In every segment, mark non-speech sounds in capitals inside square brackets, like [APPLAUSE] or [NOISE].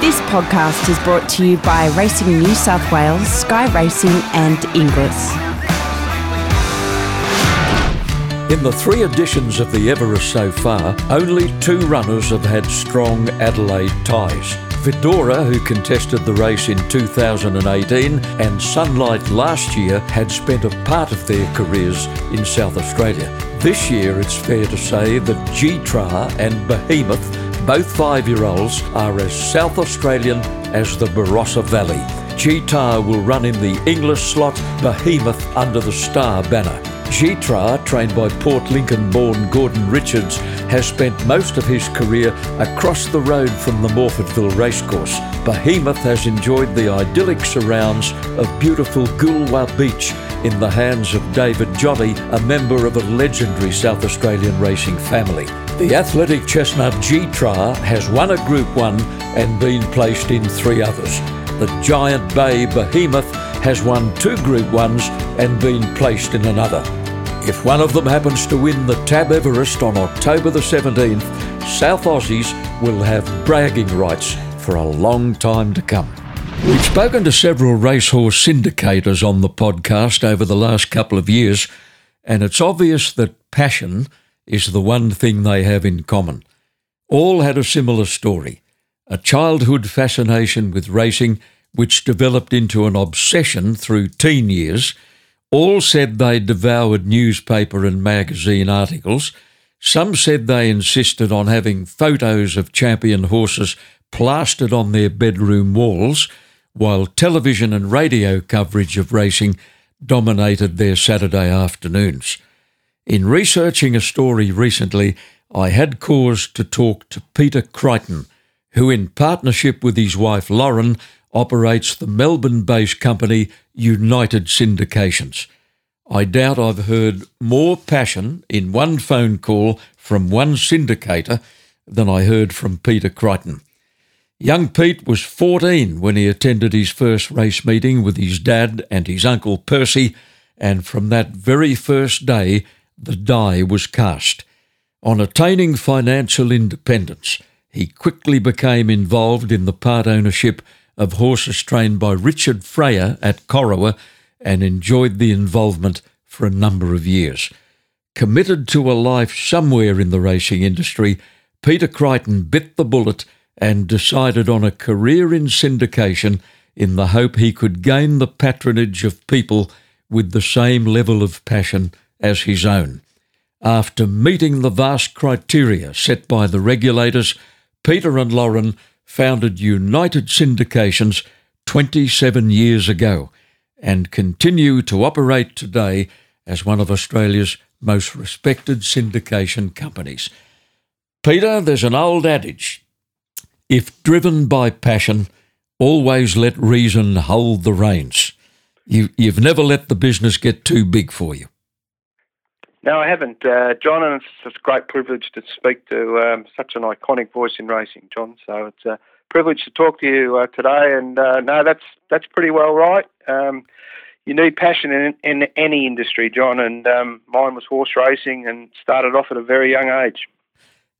This podcast is brought to you by Racing New South Wales, Sky Racing, and Inglis. In the three editions of the Everest so far, only two runners have had strong Adelaide ties. Viddora, who contested the race in 2018, and Sunlight last year had spent a part of their careers in South Australia. This year, it's fair to say that Gytrash and Behemoth, both five year olds, are as South Australian as the Barossa Valley. Gytrash will run in the Inglis slot, Behemoth under the Star banner. Gytrash, trained by Port Lincoln born Gordon Richards, has spent most of his career across the road from the Morphettville racecourse. Behemoth has enjoyed the idyllic surrounds of beautiful Goolwa Beach in the hands of David Jolly, a member of a legendary South Australian racing family. The athletic chestnut Gytrash has won a Group 1 and been placed in three others. The Giant Bay Behemoth has won two Group 1s and been placed in another. If one of them happens to win the Tab Everest on October the 17th, South Aussies will have bragging rights for a long time to come. We've spoken to several racehorse syndicators on the podcast over the last couple of years, and it's obvious that passion is the one thing they have in common. All had a similar story a childhood fascination with racing, which developed into an obsession through teen years all said they devoured newspaper and magazine articles. Some said they insisted on having photos of champion horses plastered on their bedroom walls, while television and radio coverage of racing dominated their Saturday afternoons. In researching a story recently, I had cause to talk to Peter Crichton, who, in partnership with his wife Lauren, operates the Melbourne based company United Syndications. I doubt I've heard more passion in one phone call from one syndicator than I heard from Peter Crichton. Young Pete was 14 when he attended his first race meeting with his dad and his uncle Percy, and from that very first day, the die was cast. On attaining financial independence, he quickly became involved in the part ownership of horses trained by Richard Freyer at Corowa and enjoyed the involvement for a number of years. Committed to a life somewhere in the racing industry, Peter Crichton bit the bullet and decided on a career in syndication in the hope he could gain the patronage of people with the same level of passion as his own. After meeting the vast criteria set by the regulators, Peter and Lauren founded United Syndications 27 years ago and continue to operate today as one of Australia's most respected syndication companies. Peter, there's an old adage if driven by passion, always let reason hold the reins. You, you've never let the business get too big for you. No, I haven't, uh, John, and it's a great privilege to speak to um, such an iconic voice in racing, John. So it's a privilege to talk to you uh, today. And uh, no, that's that's pretty well right. Um, you need passion in, in any industry, John, and um, mine was horse racing, and started off at a very young age.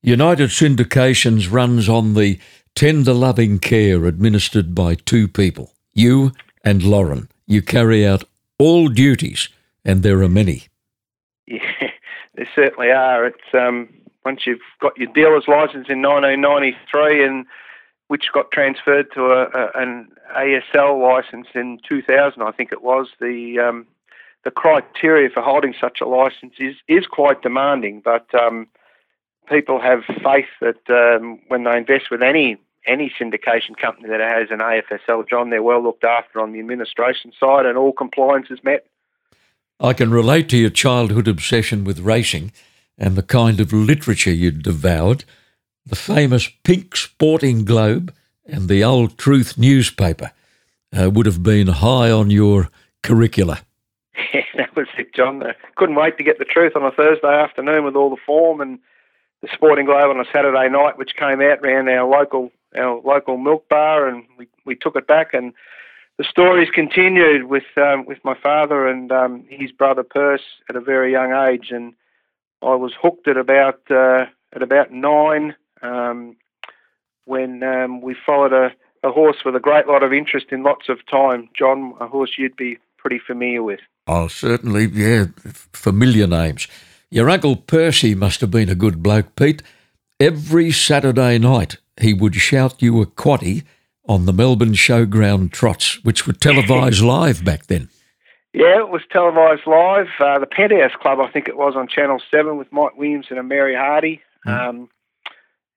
United Syndications runs on the tender, loving care administered by two people, you and Lauren. You carry out all duties, and there are many. [LAUGHS] Yeah, there certainly are. It's um, once you've got your dealer's license in 1993, and which got transferred to a, a, an ASL license in 2000, I think it was. The um, the criteria for holding such a license is is quite demanding, but um, people have faith that um, when they invest with any any syndication company that has an AFSL, John, they're well looked after on the administration side, and all compliance is met. I can relate to your childhood obsession with racing and the kind of literature you devoured. The famous Pink Sporting Globe and the Old Truth newspaper uh, would have been high on your curricula. [LAUGHS] Yeah, that was it, John. I couldn't wait to get the truth on a Thursday afternoon with all the form and the Sporting Globe on a Saturday night, which came out around our local our local milk bar, and we, we took it back and the stories continued with um, with my father and um, his brother Perce at a very young age, and I was hooked at about uh, at about nine um, when um, we followed a, a horse with a great lot of interest in lots of time, John. A horse you'd be pretty familiar with. Oh, certainly, yeah, familiar names. Your uncle Percy must have been a good bloke, Pete. Every Saturday night he would shout you a quaddie on the Melbourne Showground trots, which were televised live back then. Yeah, it was televised live. Uh, the Penthouse Club, I think it was on Channel 7 with Mike Williams and Mary Hardy. Mm. Um,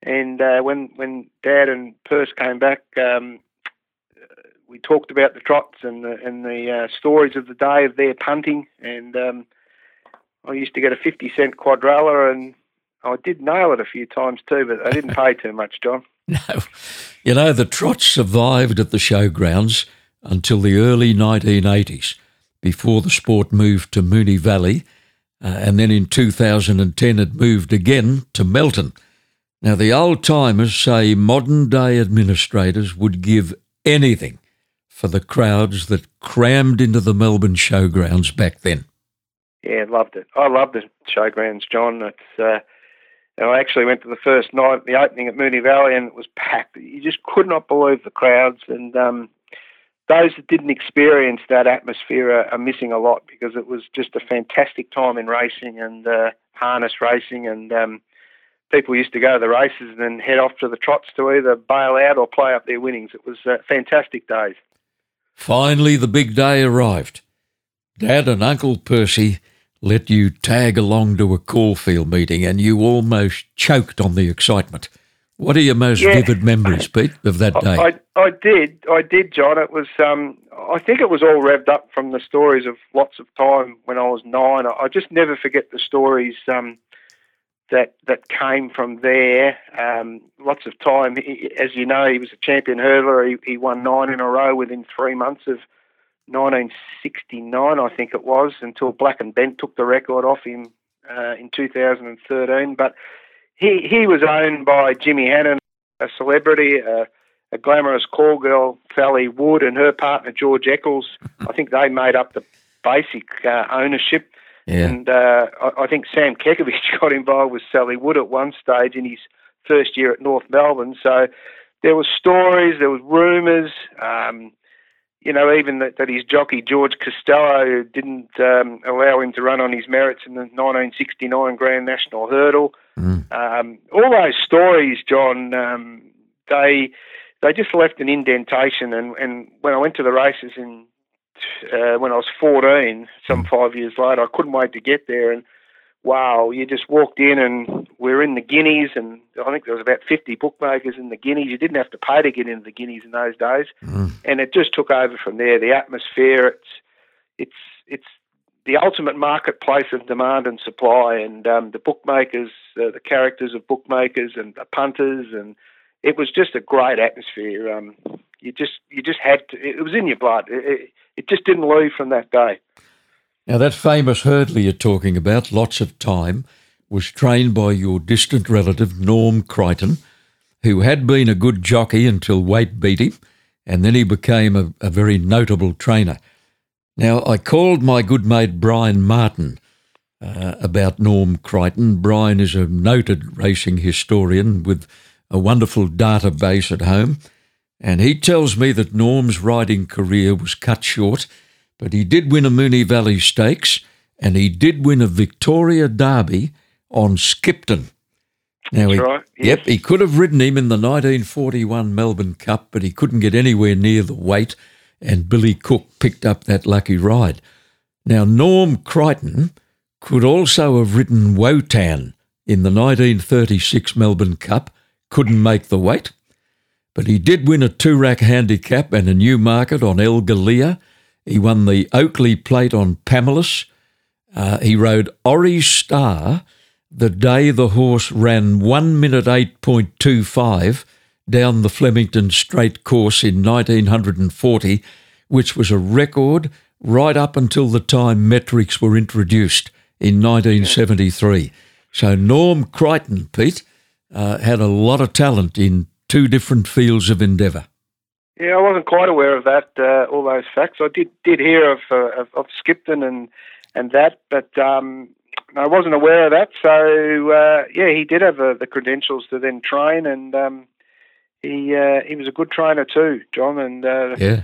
and uh, when when Dad and Percy came back, um, we talked about the trots and the, and the uh, stories of the day of their punting. And um, I used to get a 50 cent quadrella, and I did nail it a few times too, but I didn't [LAUGHS] pay too much, John. [LAUGHS] No. You know, the trots survived at the showgrounds until the early 1980s before the sport moved to Moonee Valley. Uh, and then in 2010, it moved again to Melton. Now, the old timers say modern day administrators would give anything for the crowds that crammed into the Melbourne showgrounds back then. Yeah, loved it. I loved the showgrounds, John. It's uh, I actually went to the first night, the opening at Moonee Valley, and it was packed. You just could not believe the crowds. And um, those that didn't experience that atmosphere are, are, missing a lot because it was just a fantastic time in racing and uh, harness racing. And um, people used to go to the races and then head off to the trots to either bail out or play up their winnings. It was uh, fantastic days. Finally, the big day arrived. Dad and Uncle Percy let you tag along to a Caulfield meeting and you almost choked on the excitement. What are your most yeah. vivid memories, Pete, of that day? I, I did, I did, John. It was, um, I think it was all revved up from the stories of lots of time when I was nine. I, I just never forget the stories um, that that came from there. Um, lots of time, he, as you know, he was a champion hurdler. He, he won nine in a row within three months of 1969, I think it was, until Black and Bent took the record off him uh, in 2013. But he he was owned by Jimmy Hannan, a celebrity, uh, a glamorous call girl, Sally Wood, and her partner George Eccles. I think they made up the basic uh, ownership. Yeah. And uh, I, I, think Sam Kekovich [LAUGHS] got involved with Sally Wood at one stage in his first year at North Melbourne. So there were stories, there was rumours. Um, you know, even that, that his jockey George Costello didn't um, allow him to run on his merits in the 1969 Grand National Hurdle. Mm. Um, all those stories, John, um, they they just left an indentation. And, and when I went to the races in uh, when I was 14, some mm. five years later, I couldn't wait to get there. And wow, you just walked in and we're in the Guineas, and I think there was about 50 bookmakers in the Guineas. You didn't have to pay to get into the Guineas in those days, mm. and it just took over from there. The atmosphere, it's it's it's the ultimate marketplace of demand and supply, and um, the bookmakers, uh, the characters of bookmakers, and the punters, and it was just a great atmosphere. Um, you just you just had to. It was in your blood. It, it, it just didn't leave from that day. Now, that famous hurdler you're talking about, lots of time, was trained by your distant relative, Norm Crichton, who had been a good jockey until weight beat him, and then he became a, a very notable trainer. Now, I called my good mate Brian Martin uh, about Norm Crichton. Brian is a noted racing historian with a wonderful database at home, and he tells me that Norm's riding career was cut short but he did win a Moonee Valley Stakes and he did win a Victoria Derby on Skipton. Now, he, right. Yes. Yep, he could have ridden him in the 1941 Melbourne Cup, but he couldn't get anywhere near the weight, and Billy Cook picked up that lucky ride. Now, Norm Crichton could also have ridden Wotan in the 1936 Melbourne Cup, couldn't make the weight, but he did win a Toorak handicap and a Newmarket on El Galea he won the Oakleigh Plate on Pamulus. Uh, he rode Aurie's Star the day the horse ran 1 minute 8.25 down the Flemington Straight course in 1940, which was a record right up until the time metrics were introduced in 1973. So Norm Crichton, Pete, uh, had a lot of talent in two different fields of endeavour. Yeah, I wasn't quite aware of that. Uh, all those facts. I did did hear of uh, of, of, Skipton and and that, but um, I wasn't aware of that. So uh, yeah, he did have uh, the credentials to then train, and um, he uh, he was a good trainer too, John. And uh, Yeah.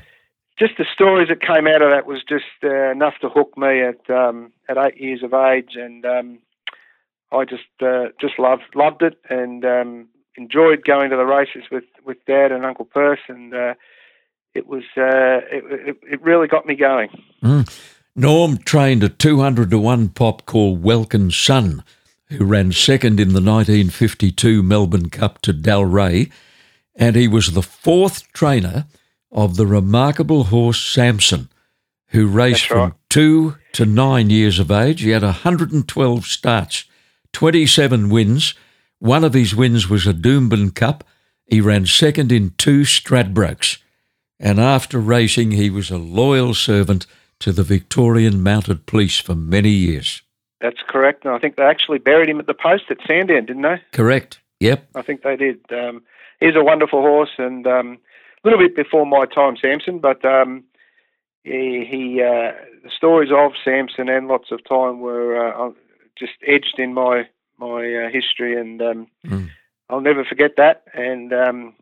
just the stories that came out of that was just uh, enough to hook me at um, at eight years of age, and um, I just uh, just loved loved it and um, enjoyed going to the races with, with Dad and Uncle Perth, and uh, it was uh, it, it, really got me going. Norm trained a 200 to 1 pop called Welkin Sun, who ran second in the 1952 Melbourne Cup to Dalray, and he was the fourth trainer of the remarkable horse Samson, who raced That's from two to nine years of age. He had 112 starts, 27 wins. One of his wins was a Doomben Cup. He ran second in two Stradbrokes. And after racing, he was a loyal servant to the Victorian Mounted Police for many years. That's correct, and I think they actually buried him at the post at Sandown, didn't they? Correct. Yep. I think they did. Um, he's a wonderful horse, and um, a little bit before my time, Samson. But um, he, he uh, the stories of Samson and lots of time were uh, just edged in my my uh, history, and um, Mm. I'll never forget that. And um,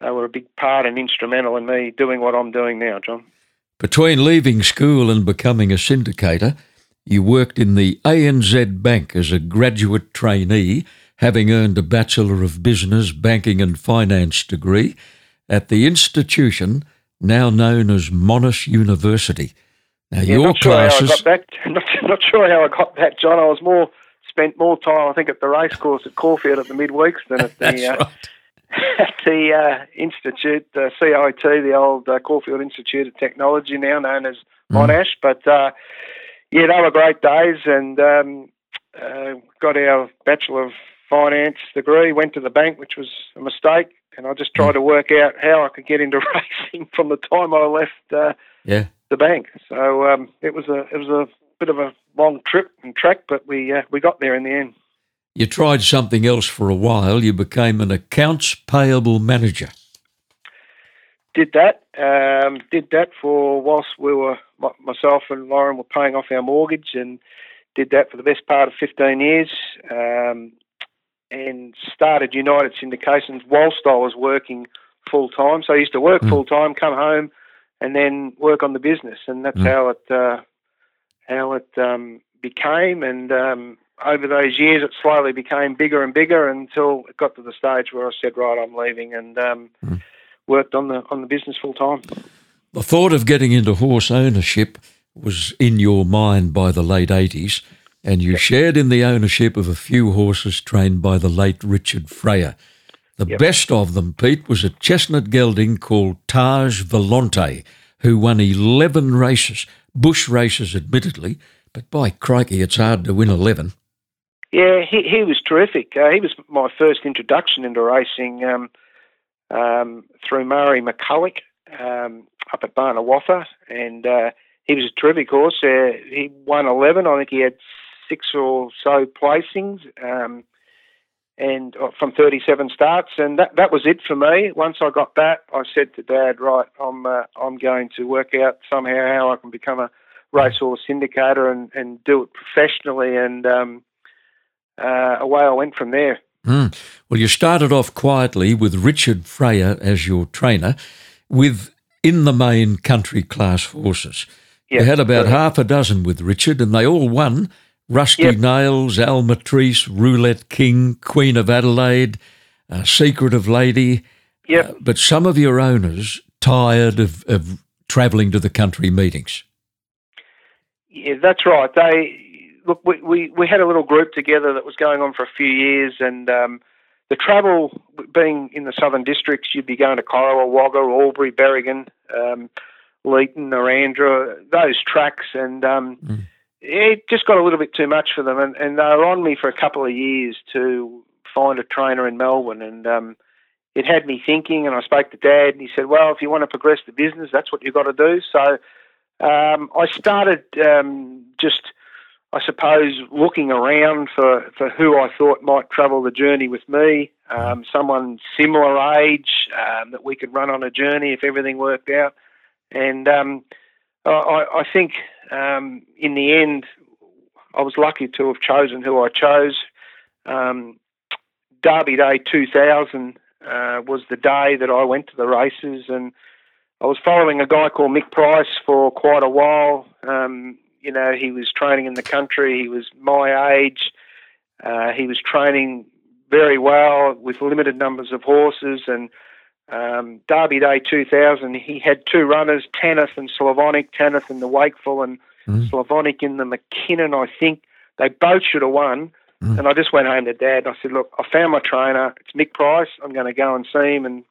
they were a big part and instrumental in me doing what I'm doing now, John. Between leaving school and becoming a syndicator, you worked in the ANZ Bank as a graduate trainee, having earned a Bachelor of Business, Banking and Finance degree at the institution now known as Monash University. Now, Yeah, your not sure how I classes. got [LAUGHS] that. Not, not sure how I got that, John. I was more spent more time, I think, at the racecourse at Caulfield at the midweeks than at [LAUGHS] the uh, right. [LAUGHS] at the uh, institute, uh, CIT, the old uh, Caulfield Institute of Technology, now known as Monash. But uh, yeah, they were great days, and um, uh, got our Bachelor of Finance degree. Went to the bank, which was a mistake, and I just tried to work out how I could get into [LAUGHS] racing from the time I left uh, Yeah. the bank. So um, it was a it was a bit of a long trip and track, but we uh, we got there in the end. You tried something else for a while. You became an accounts payable manager. did that. Um, did that for whilst we were myself and Lauren were paying off our mortgage, and did that for the best part of fifteen years. Um, and started United Syndications whilst I was working full time. So I used to work Mm. full time, come home, and then work on the business, and that's Mm. how it uh, how it um, became. And um, over those years, it slowly became bigger and bigger until it got to the stage where I said, "Right, I'm leaving," and um, Mm. worked on the on the business full time. The thought of getting into horse ownership was in your mind by the late 80s, and you shared in the ownership of a few horses trained by the late Richard Freyer. The Yep. best of them, Pete, was a chestnut gelding called Taj Volante, who won 11 races, bush races admittedly, but by crikey, it's hard to win 11. Yeah, he he was terrific. Uh, he was my first introduction into racing um, um, through Murray McCulloch um, up at Barnawartha, and uh, he was a terrific horse. Uh, he won eleven. I think he had six or so placings, um, and uh, from thirty-seven starts, and that that was it for me. Once I got that, I said to Dad, "Right, I'm uh, I'm going to work out somehow how I can become a racehorse syndicator and, and do it professionally." And um, uh, away I went from there. Hmm. Well, you started off quietly with Richard Freyer as your trainer, with in the main country class horses. Yeah, you had about half a dozen with Richard, and they all won. Rusty Yep. Nails, Al Matrice, Roulette King, Queen of Adelaide, uh, Secret of Lady. Yep. Uh, but some of your owners tired of, of travelling to the country meetings. Yeah, that's right. They look. We, we we had a little group together that was going on for a few years, and um, the travel being in the southern districts, you'd be going to Corowa, Wagga, Albury, Berrigan, um, Leeton, Narrandera, those tracks, and um, Mm. It just got a little bit too much for them. And, and they were on me for a couple of years to find a trainer in Melbourne, and um, it had me thinking. And I spoke to Dad, and he said, "Well, if you want to progress the business, that's what you've got to do." So um, I started um, just, I suppose, looking around for, for who I thought might travel the journey with me, um, someone similar age um, that we could run on a journey if everything worked out. And um, I, I I think um, in the end, I was lucky to have chosen who I chose. Um, Derby Day 2000 uh, was the day that I went to the races, and I was following a guy called Mick Price for quite a while. Um, you know, he was training in the country. He was my age. Uh, he was training very well with limited numbers of horses. And um, Derby Day 2000, he had two runners, Tanith and Slavonic, Tanith in the Wakeful and mm. Slavonic in the McKinnon, I think. They both should have won. Mm. And I just went home to Dad and I said, Look, I found my trainer. It's Mick Price. I'm going to go and see him and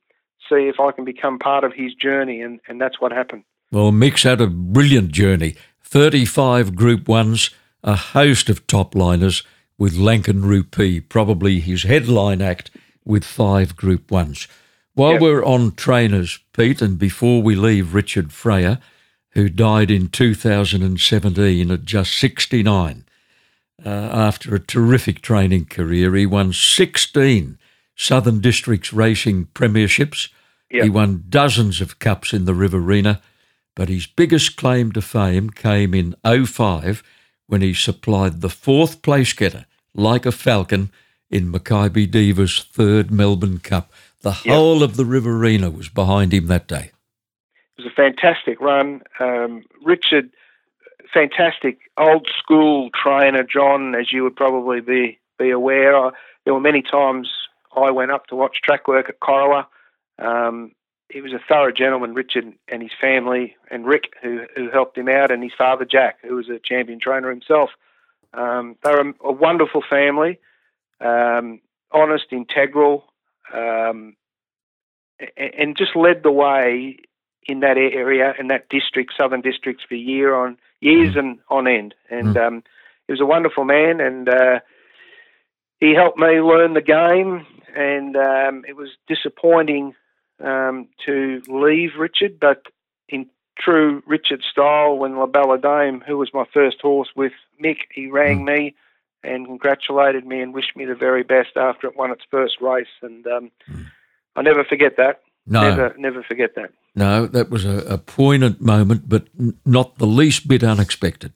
see if I can become part of his journey. And, and that's what happened. Well, Mick's had a brilliant journey 35 Group 1s, a host of top liners, with Lankan Rupee, probably his headline act with five Group 1s. While yep. we're on trainers, Pete, and before we leave Richard Freyer, who died in 2017 at just 69, uh, after a terrific training career. He won 16 Southern Districts racing premierships. Yep. He won dozens of cups in the Riverina, but his biggest claim to fame came in 05 when he supplied the fourth place getter, Leica Falcon, in Makybe Diva's third Melbourne Cup. The yep. whole of the Riverina was behind him that day. It was a fantastic run. Um, Richard fantastic old school trainer, John, as you would probably be be aware. I, there were many times I went up to watch track work at Corowa. Um, he was a thorough gentleman, Richard and his family, and Rick, who, who helped him out, and his father, Jack, who was a champion trainer himself. Um, they were a, a wonderful family, um, honest, integral, um, and, just led the way in that area and that district, Southern Districts, for year on years mm. and on end. And mm. um, he was a wonderful man, and uh, he helped me learn the game. And um, it was disappointing um, to leave Richard, but in true Richard style, when La Bella Dame, who was my first horse with Mick, he rang mm. me and congratulated me and wished me the very best after it won its first race. And um, mm. I never forget that. No. Never, never forget that. No, that was a, a poignant moment, but n- not the least bit unexpected.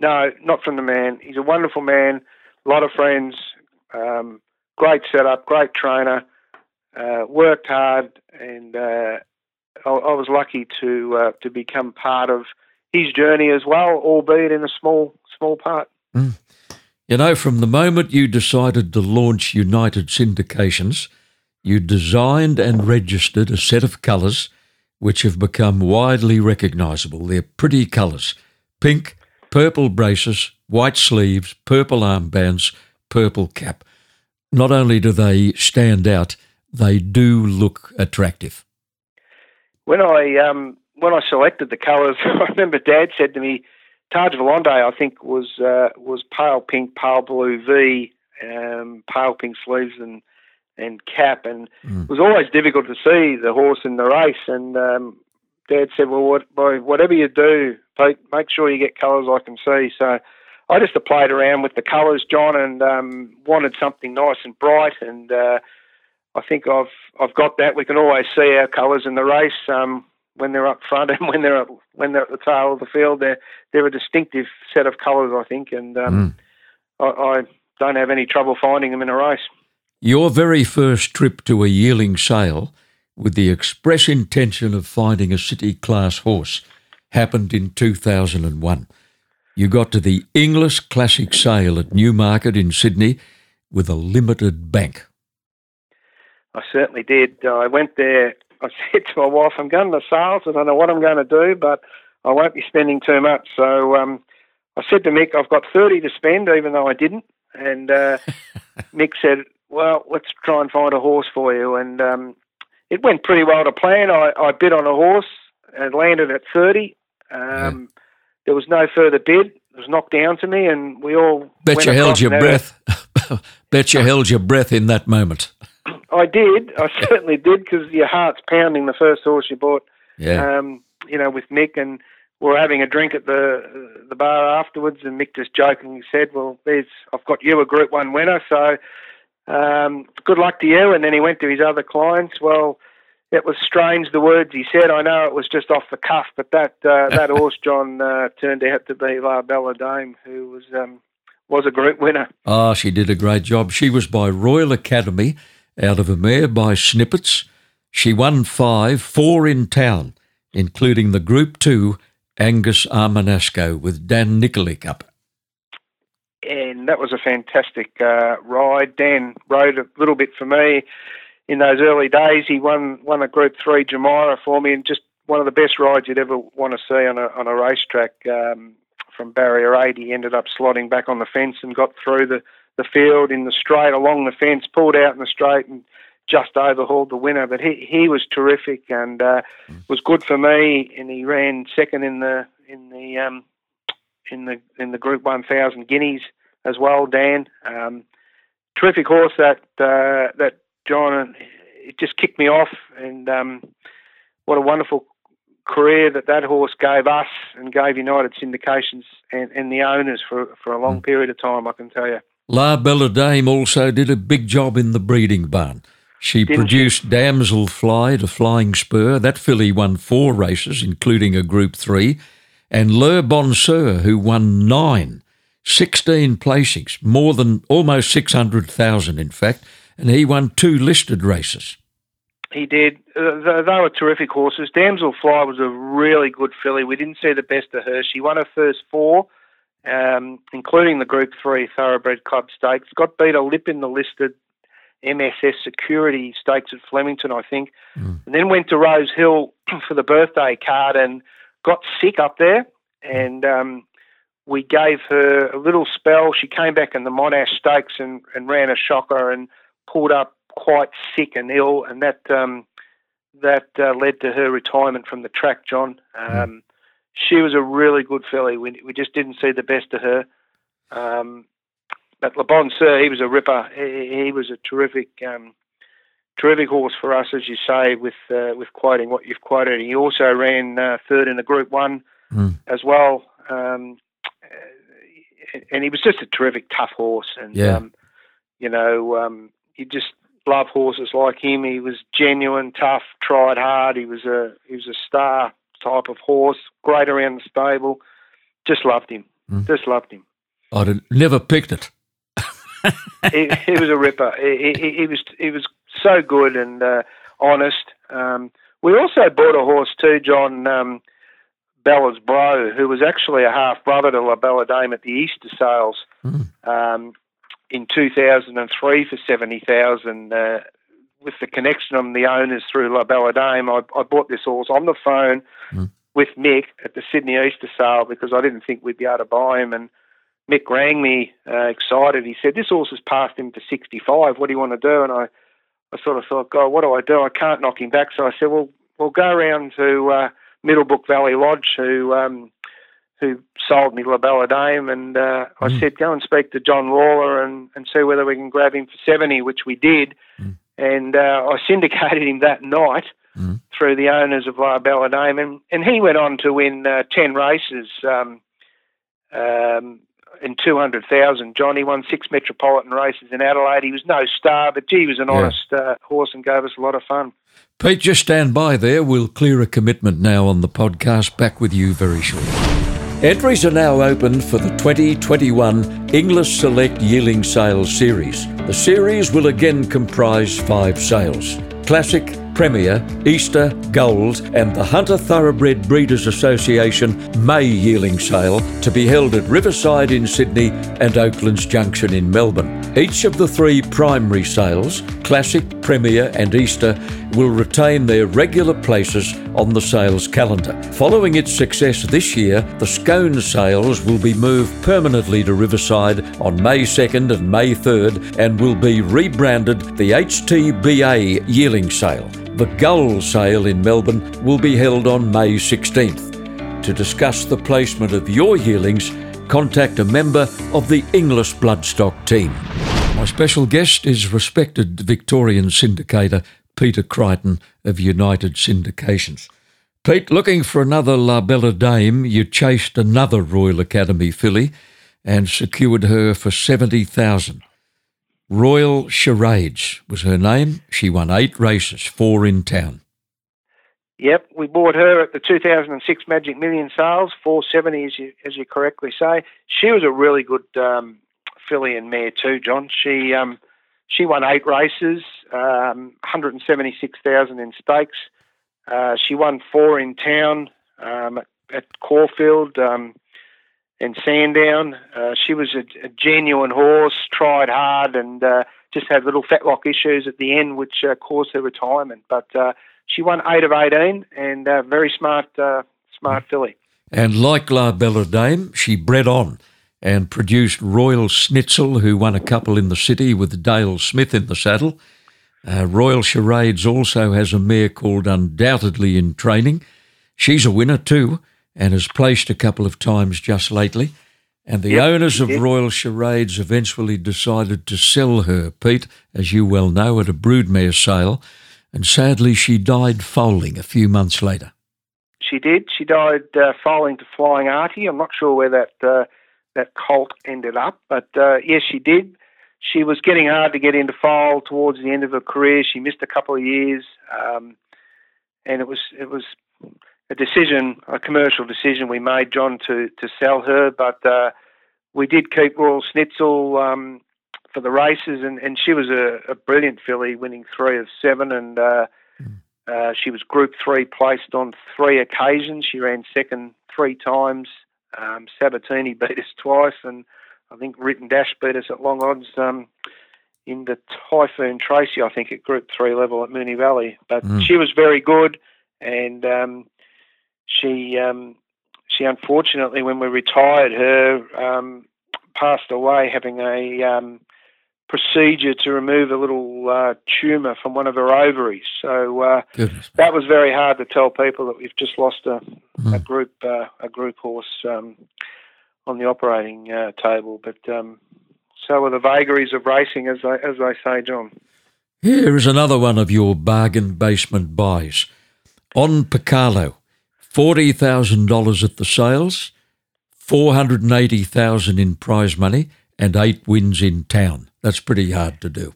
No, not from the man. He's a wonderful man, a lot of friends, um, great setup, great trainer, uh, worked hard, and uh, I, I, was lucky to uh, to become part of his journey as well, albeit in a small small part. Mm. You know, from the moment you decided to launch United Syndications, you designed and registered a set of colours which have become widely recognisable. They're pretty colours pink, purple braces, white sleeves, purple armbands, purple cap. Not only do they stand out, they do look attractive. When I um, when I selected the colours, [LAUGHS] I remember Dad said to me, Taj Volonte, I think was uh, was pale pink, pale blue V, um, pale pink sleeves and and cap, and mm. it was always difficult to see the horse in the race. And um, Dad said, "Well, what, boy, whatever you do, Pete, make sure you get colours I can see." So I just played around with the colours, John, and um, wanted something nice and bright. And uh, I think I've I've got that. We can always see our colours in the race. Um, when they're up front [LAUGHS] and when they're at, when they're at the tail of the field, they're they're a distinctive set of colours, I think, and um, mm. I, I don't have any trouble finding them in a race. Your very first trip to a yearling sale with the express intention of finding a city class horse happened in 2001. You got to the Inglis Classic sale at Newmarket in Sydney with a limited bank. I certainly did. I went there. I [LAUGHS] said to my wife, I'm going to sales. I don't know what I'm going to do, but I won't be spending too much. So um, I said to Mick, I've got 30 to spend, even though I didn't. And uh, [LAUGHS] Mick said, well, let's try and find a horse for you. And um, it went pretty well to plan. I, I bid on a horse and landed at 30. Um, yeah. There was no further bid. It was knocked down to me, and we all. Bet you held your breath. [LAUGHS] Bet you held your breath in that moment. I did. I [LAUGHS] certainly did because your heart's pounding the first horse you bought. Yeah. Um, you know, with Mick, and we are having a drink at the the bar afterwards, and Mick just jokingly said, "Well, there's I've got you a Group One winner, so um, good luck to you. And then he went to his other clients. Well, it was strange the words he said. I know it was just off the cuff, but that uh, [LAUGHS] that horse John uh, turned out to be La Bella Dame, who was um, was a group winner. Oh, she did a great job. She was by Royal Academy out of a mare by Snippets. She won five, four in town, including the Group 2 Angus Armanasco with Dan Nikolic up. And that was a fantastic uh, ride. Dan rode a little bit for me in those early days. He won won a Group 3 Jumeirah for me and just one of the best rides you'd ever want to see on a, on a racetrack. Um, from barrier eight, he ended up slotting back on the fence and got through the, the field in the straight along the fence, pulled out in the straight and just overhauled the winner. But he, he was terrific and uh, was good for me. And he ran second in the in the um, in the in the Group One Thousand Guineas as well. Dan, um, terrific horse that uh, that John. It just kicked me off, and um, what a wonderful career that that horse gave us and gave United Syndications and, and the owners for, for a long mm. period of time, I can tell you. La Bella Dame also did a big job in the breeding barn. She Didn't produced she? Damsel Fly to Flying Spur. That filly won four races, including a Group 3. And Le Bonsoeur, who won nine, 16 placings, more than almost 600,000 in fact, and he won two listed races. He did. Uh, they were terrific horses. Damsel Fly was a really good filly. We didn't see the best of her. She won her first four, um, including the Group 3 Thoroughbred Club Stakes. Got beat a lip in the listed MSS Security Stakes at Flemington, I think. Mm. And then went to Rose Hill [CLEARS THROAT] for the birthday card and got sick up there. And um, we gave her a little spell. She came back in the Monash Stakes and, and ran a shocker and pulled up quite sick and ill, and that um, that uh, led to her retirement from the track. John, hmm. um, she was a really good filly. We we just didn't see the best of her. Um, but Le Bon Sir, he was a ripper. He, he was a terrific, um, terrific horse for us, as you say, with uh, with quoting what you've quoted. He also ran uh, third in the Group One mm. as well, um, and he was just a terrific, tough horse. And yeah. um, you know, um, you just love horses like him. He was genuine, tough, tried hard. He was a he was a star type of horse, great around the stable. Just loved him. Mm. Just loved him. I'd have never picked it. [LAUGHS] he, he, was a ripper. He, he, he, was he was so good and uh, honest. Um, we also bought a horse too, John um, Bella's Bro, who was actually a half brother to La Bella Dame at the Easter sales. Mm. Um, in 2003 for 70,000 uh, with the connection of the owners through La Bella Dame. I, I bought this horse on the phone mm. with Mick at the Sydney Easter sale because I didn't think we'd be able to buy him. And Mick rang me uh, excited. He said, This horse has passed him to 65. What do you want to do? And I, I sort of thought, God, what do I do? I can't knock him back. So I said, Well, we'll go around to uh, Middlebrook Valley Lodge, who um, who sold me La Bella Dame, and uh, I mm. said, go and speak to John Lawler and, and see whether we can grab him for 70, which we did. Mm. And uh, I syndicated him that night mm. through the owners of La Bella Dame, and, and he went on to win uh, 10 races um, um, in 200,000. Johnny won six metropolitan races in Adelaide. He was no star, but gee, he was an yeah. honest uh, horse and gave us a lot of fun. Pete, just stand by there. We'll clear a commitment now on the podcast. Back with you very shortly. Entries are now open for the 2021 Inglis Select Yearling Sales Series. The series will again comprise five sales Classic, Premier, Easter, Gold, and the Hunter Thoroughbred Breeders Association May Yearling Sale to be held at Riverside in Sydney and Oaklands Junction in Melbourne. Each of the three primary sales, Classic, Premier, and Easter, will retain their regular places on the sales calendar. Following its success this year, the Scone sales will be moved permanently to Riverside on May 2nd and May 3rd and will be rebranded the HTBA Yearling Sale. The Gull sale in Melbourne will be held on May 16th. To discuss the placement of your yearlings, contact a member of the Inglis Bloodstock team. My special guest is respected Victorian syndicator Peter Crichton of United Syndications. Pete, looking for another La Bella Dame, you chased another Royal Academy filly and secured her for 70,000. Royal Charades was her name. She won eight races, four in town. Yep, we bought her at the 2006 Magic Million sales, 470, as you as you correctly say. She was a really good um, filly and mare too, John. She um, she won eight races. Um, 176,000 in stakes. Uh, she won four in town um, at, Caulfield um, and Sandown. Uh, she was a, a, genuine horse, tried hard, and uh, just had little fetlock issues at the end, which uh, caused her retirement. But uh, she won eight of 18, and uh, very smart, smart filly. And like La Bella Dame, she bred on and produced Royal Snitzel, who won a couple in the city with Dale Smith in the saddle. Uh, Royal Charades also has a mare called Undoubtedly in Training. She's a winner too and has placed a couple of times just lately. And the yep, owners of. Royal Charades eventually decided to sell her, Pete, as you well know, at a broodmare sale. And sadly, she died foaling a few months later. She did. She died uh, foaling to Flying Artie. I'm not sure where that uh, that colt ended up. But uh, yes, she did. She was getting hard to get into foal towards the end of her career. She missed a couple of years, um, and it was it was a decision, a commercial decision we made, John, to to sell her. But uh, we did keep Royal Snitzel um, for the races, and, and she was a, a, brilliant filly, winning three of seven, and uh, mm. uh, she was Group Three placed on three occasions. She ran second three times. Um, Sabatini [LAUGHS] beat us twice, and I think Written Dash beat us at long odds um, in the Typhoon Tracy, I think, at Group 3 level at Moonee Valley. But mm. she was very good, and um, she um, she unfortunately, when we retired her, um, passed away having a um, procedure to remove a little uh, tumour from one of her ovaries. So uh, that was very hard to tell people that we've just lost a, mm. a group uh, a group horse um, on the operating uh, table. But um, so are the vagaries of racing, as I, as I say, John. Here is another one of your bargain basement buys. On Picarlo, forty thousand dollars at the sales, four hundred and eighty thousand in prize money, and eight wins in town. That's pretty hard to do.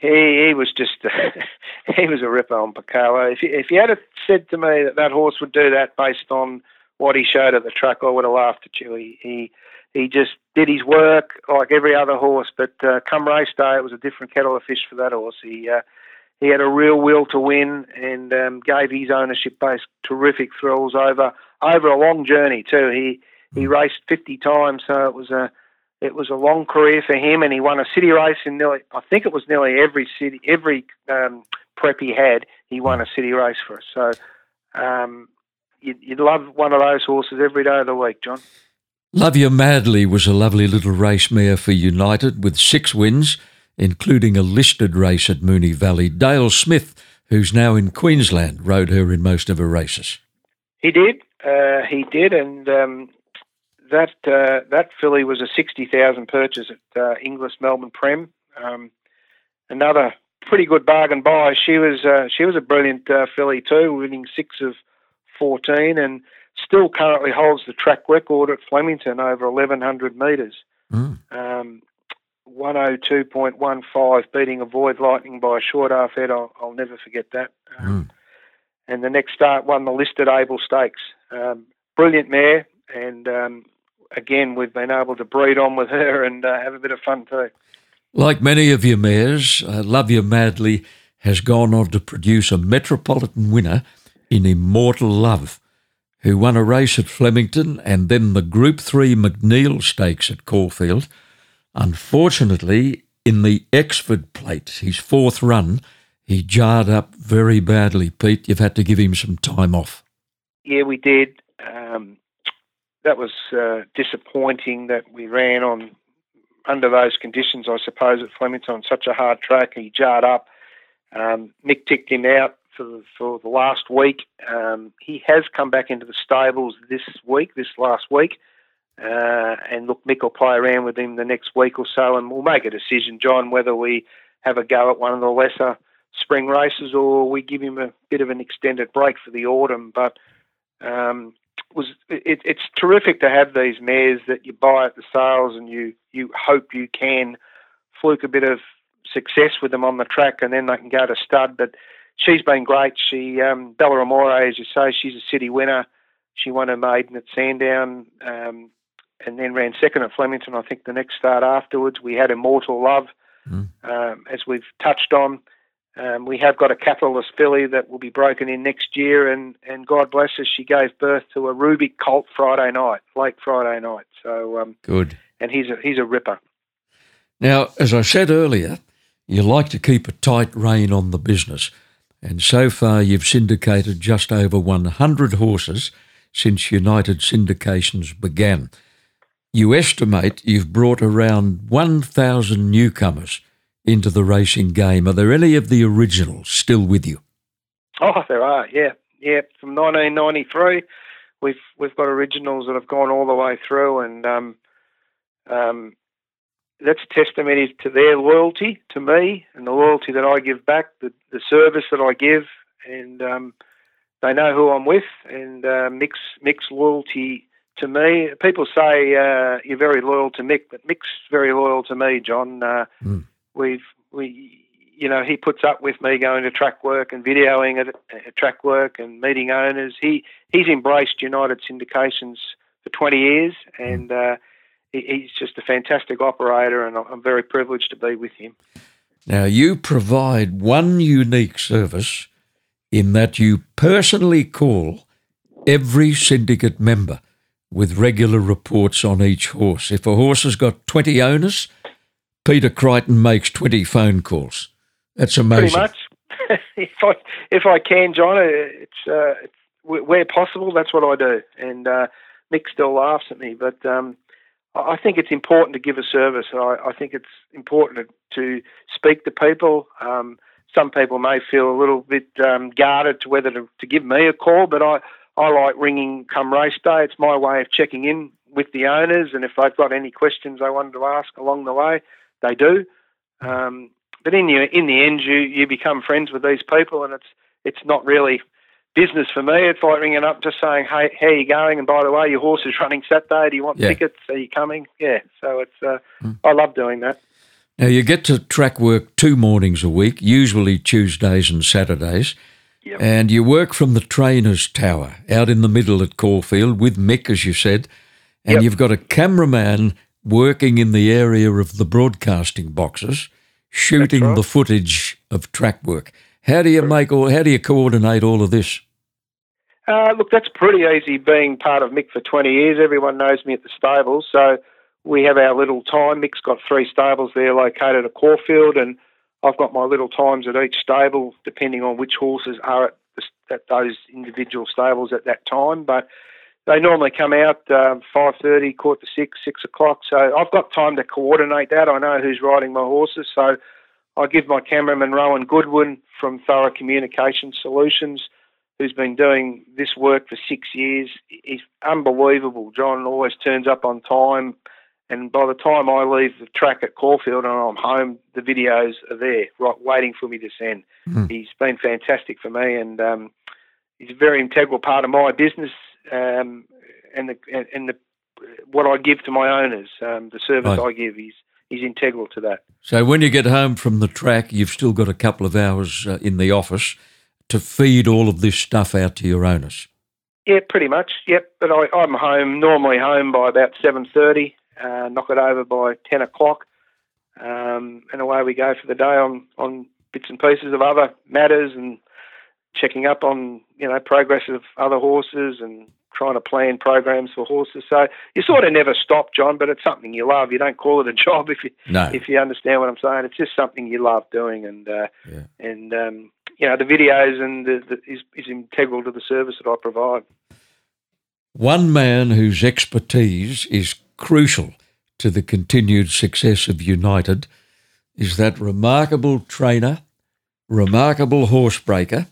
He he was just [LAUGHS] he was a ripper on Picarlo. If you, if you had said to me that that horse would do that based on what he showed at the track, I would have laughed at you. He he, he just did his work like every other horse, but uh, come race day, it was a different kettle of fish for that horse. He uh, he had a real will to win and um, gave his ownership base terrific thrills over over a long journey too. He he hmm. raced 50 times, so it was a it was a long career for him, and he won a city race in nearly, I think it was nearly every city, every um, prep he had, he won a city race for us. So um, you'd, you'd love one of those horses every day of the week, John. Love You Madly was a lovely little race mare for United with six wins, including a listed race at Moonee Valley. Dale Smith, who's now in Queensland, rode her in most of her races. He did. Uh, he did, and um, that uh, that filly was a sixty thousand purchase at uh, Inglis Melbourne Prem. Um, another pretty good bargain buy. She was uh, she was a brilliant uh, filly too, winning six of fourteen, and still currently holds the track record at Flemington over eleven hundred metres. Mm. Um, 102.15, beating Avoid Lightning by a short half head. I'll, I'll never forget that. Um, mm. And the next start won the listed Able Stakes. Um, brilliant mare, and um, again, we've been able to breed on with her and uh, have a bit of fun too. Like many of your mares, uh, Love You Madly has gone on to produce a metropolitan winner in Immortal Love, who won a race at Flemington and then the Group 3 McNeil Stakes at Caulfield. Unfortunately, in the Exford Plate, his fourth run, he jarred up very badly, Pete. You've had to give him some time off. Yeah, we did. Um, that was uh, disappointing that we ran on under those conditions, I suppose, at Flemington on such a hard track. He jarred up. Um, Mick ticked him out for the, for the last week. Um, he has come back into the stables this week, this last week. Uh, and look, Mick will play around with him the next week or so, and we'll make a decision, John, whether we have a go at one of the lesser spring races or we give him a bit of an extended break for the autumn. But um, was it, it's terrific to have these mares that you buy at the sales and you you hope you can fluke a bit of success with them on the track and then they can go to stud. But she's been great. She um, Bella Amore, as you say, she's a city winner. She won her maiden at Sandown um, and then ran second at Flemington. I think the next start afterwards we had Immortal Love, mm. um, as we've touched on. Um, we have got a capitalist filly that will be broken in next year, and, and God bless her, she gave birth to a Ruby colt Friday night, late Friday night. So um, good, and he's a he's a ripper. Now, as I said earlier, you like to keep a tight rein on the business, and so far you've syndicated just over 100 horses since United Syndications began. You estimate you've brought around 1,000 newcomers into the racing game. Are there any of the originals still with you? Oh, there are. Yeah, yeah. From 1993, we've we've got originals that have gone all the way through, and um, um, that's testimony to their loyalty to me and the loyalty that I give back, the the service that I give, and um, they know who I'm with, and uh, Mick's Mick's loyalty to me. People say uh, you're very loyal to Mick, but Mick's very loyal to me, John. Uh, mm we've we you know he puts up with me going to track work and videoing at, at track work and meeting owners. He he's embraced United Syndications for 20 years and. Uh, he's just a fantastic operator, and I'm very privileged to be with him. Now, you provide one unique service in that you personally call every syndicate member with regular reports on each horse. If a horse has got 20 owners, Peter Crichton makes 20 phone calls. That's amazing. Pretty much. [LAUGHS] if I if I can, John, it's, uh, it's where possible. That's what I do. And uh, Mick still laughs at me, but um, I think it's important to give a service. I, I think it's important to, speak to people. Um, some people may feel a little bit um, guarded to whether to, to give me a call, but I, I like ringing come race day. It's my way of checking in with the owners, and if they've got any questions they wanted to ask along the way, they do. Um, but in the in the end, you you become friends with these people, and it's it's not really business for me. It's like ringing up, just saying, "Hey, how are you going?" And by the way, your horse is running Saturday. Do you want yeah. tickets? Are you coming? Yeah. So it's uh, mm. I love doing that. Now you get to track work two mornings a week, usually Tuesdays and Saturdays. Yep. And you work from the trainer's tower out in the middle at Caulfield with Mick, as you said. And yep. you've got a cameraman working in the area of the broadcasting boxes, shooting right. the footage of track work. How do you make all? How do you coordinate all of this? Uh, look, that's pretty easy. Being part of Mick for twenty years, everyone knows me at the stables, so we have our little time. Mick's got three stables there located at Caulfield, and I've got my little times at each stable, depending on which horses are at, the, at those individual stables at that time. But they normally come out um, five thirty, quarter to six, six o'clock. So I've got time to coordinate that. I know who's riding my horses, so I give my cameraman Rowan Goodwin from Thorough Communication Solutions, who's been doing this work for six years. He's unbelievable. John always turns up on time, and by the time I leave the track at Caulfield and I'm home, the videos are there, right, waiting for me to send. Mm. He's been fantastic for me, and um, he's a very integral part of my business um, and the and the what I give to my owners, um, the service right. I give, is is integral to that. So when you get home from the track, you've still got a couple of hours uh, in the office to feed all of this stuff out to your owners. Yeah, pretty much. Yep. But I, I'm home normally home by about seven thirty. Uh, knock it over by ten o'clock, um, and away we go for the day on on bits and pieces of other matters and checking up on you know progress of other horses and trying to plan programs for horses. So you sort of never stop, John, but it's something you love. You don't call it a job if you no. if you understand what I'm saying. It's just something you love doing, and uh, yeah. and um, you know the videos and the, the, is is integral to the service that I provide. One man whose expertise is crucial to the continued success of United is that remarkable trainer, remarkable horsebreaker,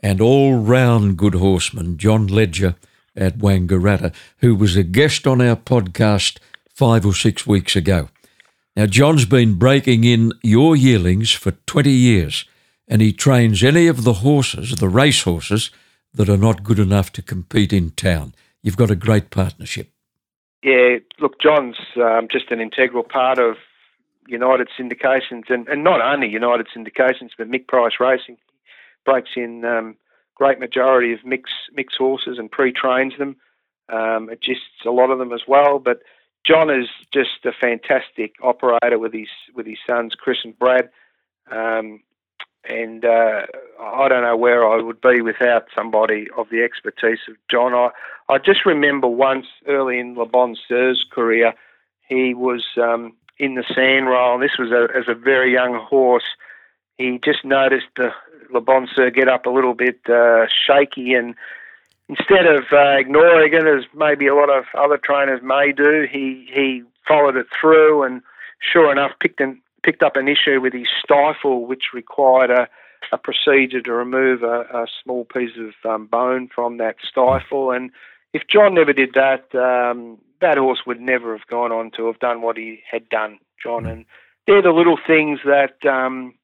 and all round good horseman, John Ledger at Wangaratta, who was a guest on our podcast five or six weeks ago. Now, John's been breaking in your yearlings for 20 years, and he trains any of the horses, the race horses, that are not good enough to compete in town. You've got a great partnership. Yeah, look, John's um, just an integral part of United Syndications, and, and not only United Syndications, but Mick Price Racing breaks in um, great majority of Mick's horses and pre-trains them. Um, adjusts a lot of them as well. But John is just a fantastic operator with his with his sons Chris and Brad, um, and uh, I don't know where I would be without somebody of the expertise of John. I, I just remember once early in Le Bon Soeur's career, he was um, in the sand roll. This was a, as a very young horse. He just noticed the Le Bon Soeur get up a little bit uh, shaky, and instead of uh, ignoring it as maybe a lot of other trainers may do, he he followed it through, and sure enough, picked an, picked up an issue with his stifle, which required a, a procedure to remove a, a small piece of um, bone from that stifle. And if John never did that, um, that horse would never have gone on to have done what he had done, John. And they're the little things that um,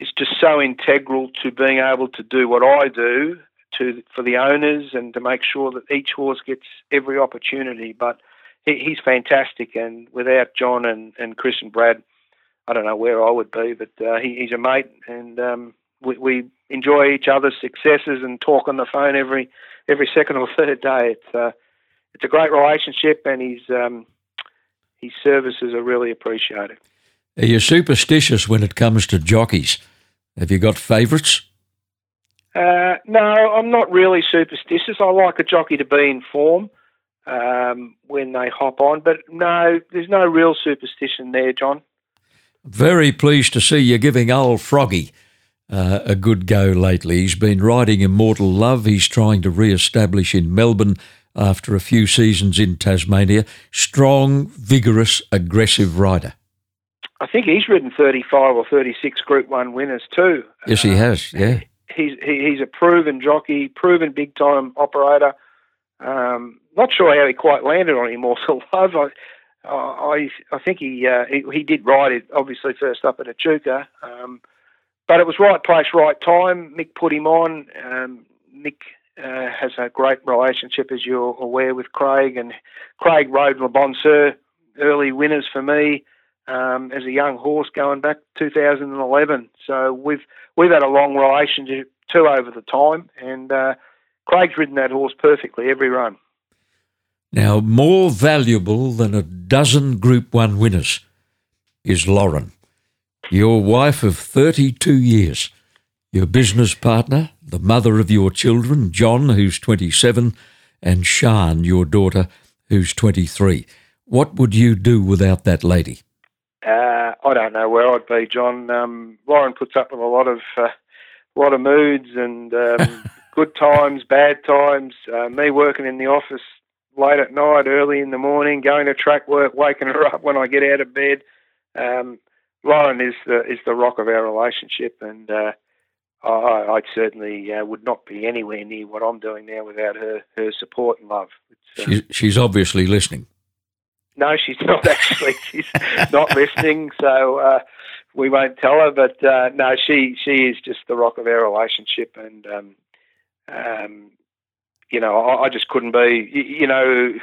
is just so integral to being able to do what I do to for the owners and to make sure that each horse gets every opportunity. But he, he's fantastic, and without John and, and Chris and Brad, I don't know where I would be. But uh, he, he's a mate, and um, we, we, enjoy each other's successes and talk on the phone every every second or [LAUGHS] third day. It's uh, it's a great relationship, and his um, his services are really appreciated. Are you superstitious when it comes to jockeys? Have you got favourites? Uh, no, I'm not really superstitious. I like a jockey to be in form um, when they hop on, but no, there's no real superstition there, John. Very pleased to see you giving old Froggy uh, a good go lately. He's been riding Immortal Love. He's trying to re establish in Melbourne after a few seasons in Tasmania. Strong, vigorous, aggressive rider. I think he's ridden 35 or 36 Group 1 winners too. Yes, he has, yeah. He's, he's a proven jockey, proven big time operator. Um, not sure how he quite landed on Immortal [LAUGHS] Love. I, I, I think he, uh, he, he did ride it obviously first up at Echuca, um, but it was right place, right time. Mick put him on. Um, Mick uh, has a great relationship, as you're aware, with Craig, and Craig rode Le Bon Soeur, early winners for me um, as a young horse going back 2011. So we've we've had a long relationship too over the time, and uh, Craig's ridden that horse perfectly every run. Now, more valuable than a dozen Group One winners is Lauren, your wife of 32 years, your business partner, the mother of your children, John, who's 27, and Shan, your daughter, who's 23. What would you do without that lady? Uh, I don't know where I'd be, John. Um, Lauren puts up with a lot of uh, lot of moods and um, [LAUGHS] good times, bad times. Uh, me working in the office late at night, early in the morning, going to track work, waking her up when I get out of bed. Um, Lauren is the is the rock of our relationship, and uh, I, I certainly uh, would not be anywhere near what I'm doing now without her her support and love. Uh, she's, she's obviously listening. No, she's not [LAUGHS] actually. she's not listening, so uh, we won't tell her. But uh, no, she she is just the rock of our relationship, and um, um, you know, I, I, just couldn't be. You, you know,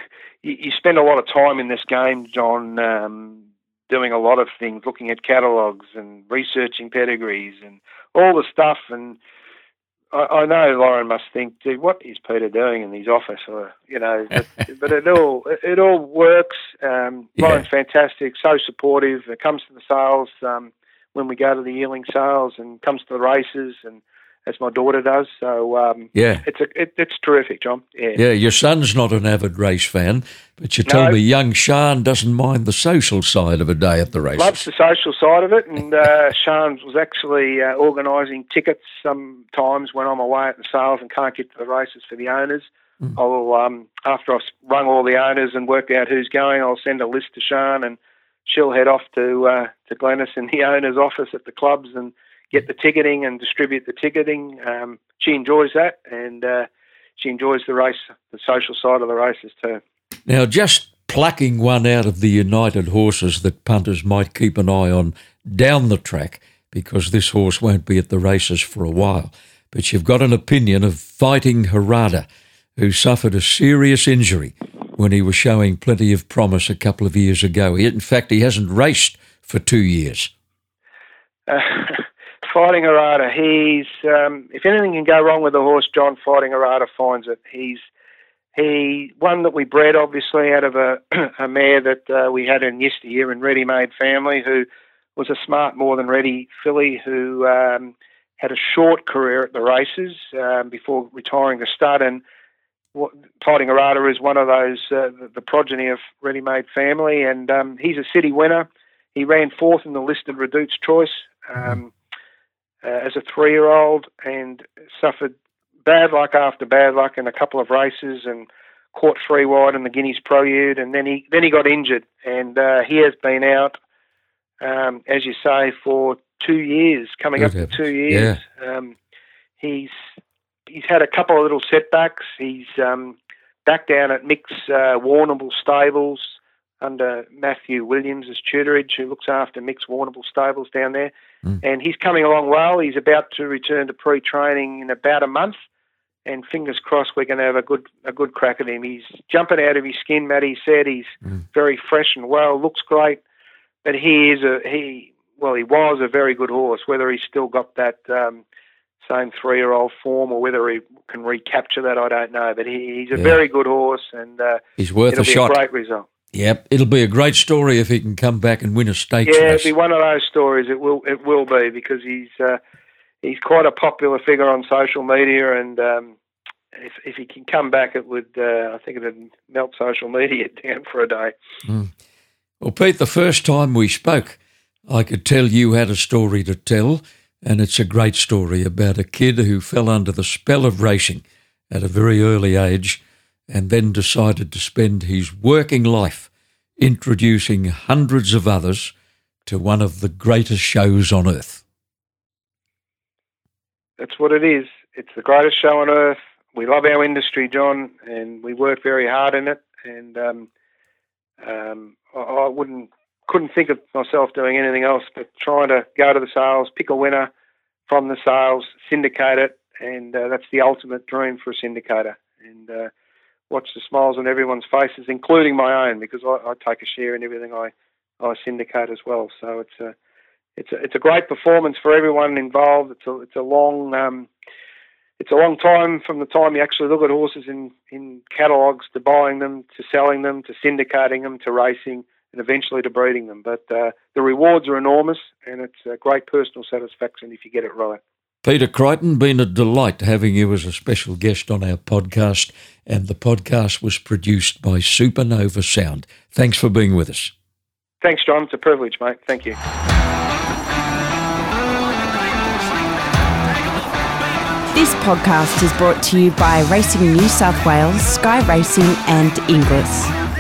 you, you, spend a lot of time in this game, John, um, doing a lot of things, looking at catalogues and researching pedigrees and all the stuff, and I, I know Lauren must think, gee, what is Peter doing in his office? Or you know, but, [LAUGHS] but it all it all works. Um, yeah. Lauren's fantastic, so supportive. It comes to the sales um, when we go to the yearling sales, and comes to the races, and as my daughter does. So um, yeah, it's a it, it's terrific, John. Yeah. yeah, your son's not an avid race fan, but you tell no. me young Shan doesn't mind the social side of a day at the races. Loves the social side of it, and uh, [LAUGHS] Shan was actually uh, organising tickets sometimes when I'm away at the sales and can't get to the races for the owners. Mm. I'll um, after I've rung all the owners and worked out who's going, I'll send a list to Shan and she'll head off to uh, to Glennis in the owner's office at the clubs and get the ticketing and distribute the ticketing. Um, she enjoys that, and uh, she enjoys the race, the social side of the races too. Now, just plucking one out of the United horses that punters might keep an eye on down the track, because this horse won't be at the races for a while. But you've got an opinion of Fighting Harada, who suffered a serious injury when he was showing plenty of promise a couple of years ago. in fact, he hasn't raced for two years. Uh, [LAUGHS] Fighting Harada, he's um, if anything can go wrong with the horse, John Fighting Harada finds it. He's he one that we bred obviously out of a, [CLEARS THROAT] a mare that uh, we had in yesteryear in Ready Made Family, who was a smart, more than ready filly who um, had a short career at the races um, before retiring to stud. And what, Fighting Harada is one of those, uh, the, the, progeny of Ready Made Family, and um, he's a city winner. He ran fourth in the listed Redoute's Choice um, uh, as a three year old and suffered bad luck after bad luck in a couple of races and caught three wide in the Guineas Prelude, and then he then he got injured, and uh, he has been out, um, as you say, for two years, coming Good up to two years. Yeah. Um, he's he's had a couple of little setbacks. He's um, back down at Mick's uh, Warrnambool Stables under Matthew Williams as tutorage, who looks after Mick's Warrnambool Stables down there. Mm. And he's coming along well. He's about to return to pre-training in about a month and fingers crossed we're going to have a good a good crack at him. He's jumping out of his skin. Matty said he's mm. very fresh and well, looks great, but he is a he. Well, he was a very good horse. Whether he's still got that um, same three-year-old form or whether he can recapture that, I don't know. But he, he's a yeah. very good horse, and uh, he's worth a shot. A great result. Yep, it'll be a great story if he can come back and win a stake. Yeah, it'll be one of those stories. It will. It will be because he's. Uh, he's quite a popular figure on social media, and um, if if he can come back, it would. Uh, I think it would melt social media [LAUGHS] down for a day. Mm. Well, Pete, the first time we spoke, I could tell you had a story to tell, and it's a great story about a kid who fell under the spell of racing at a very early age, and then decided to spend his working life introducing hundreds of others to one of the greatest shows on earth. That's what it is. It's the greatest show on earth. We love our industry, John, and we work very hard in it. And um, um, I, wouldn't couldn't think of myself doing anything else but trying to go to the sales, pick a winner from the sales, syndicate it, and uh, that's the ultimate dream for a syndicator. And uh, watch the smiles on everyone's faces, including my own, because I, I take a share in everything I, I syndicate as well. So it's a it's a it's a great performance for everyone involved. It's a it's a long um, it's a long time from the time you actually look at horses in in catalogues to buying them to selling them to syndicating them to racing and eventually to breeding them. But uh, the rewards are enormous, and it's a great personal satisfaction if you get it right. Peter Crichton, been a delight having you as a special guest on our podcast, and the podcast was produced by Supernova Sound. Thanks for being with us. Thanks, John. It's a privilege, mate. Thank you. This podcast is brought to you by Racing New South Wales, Sky Racing, and Inglis.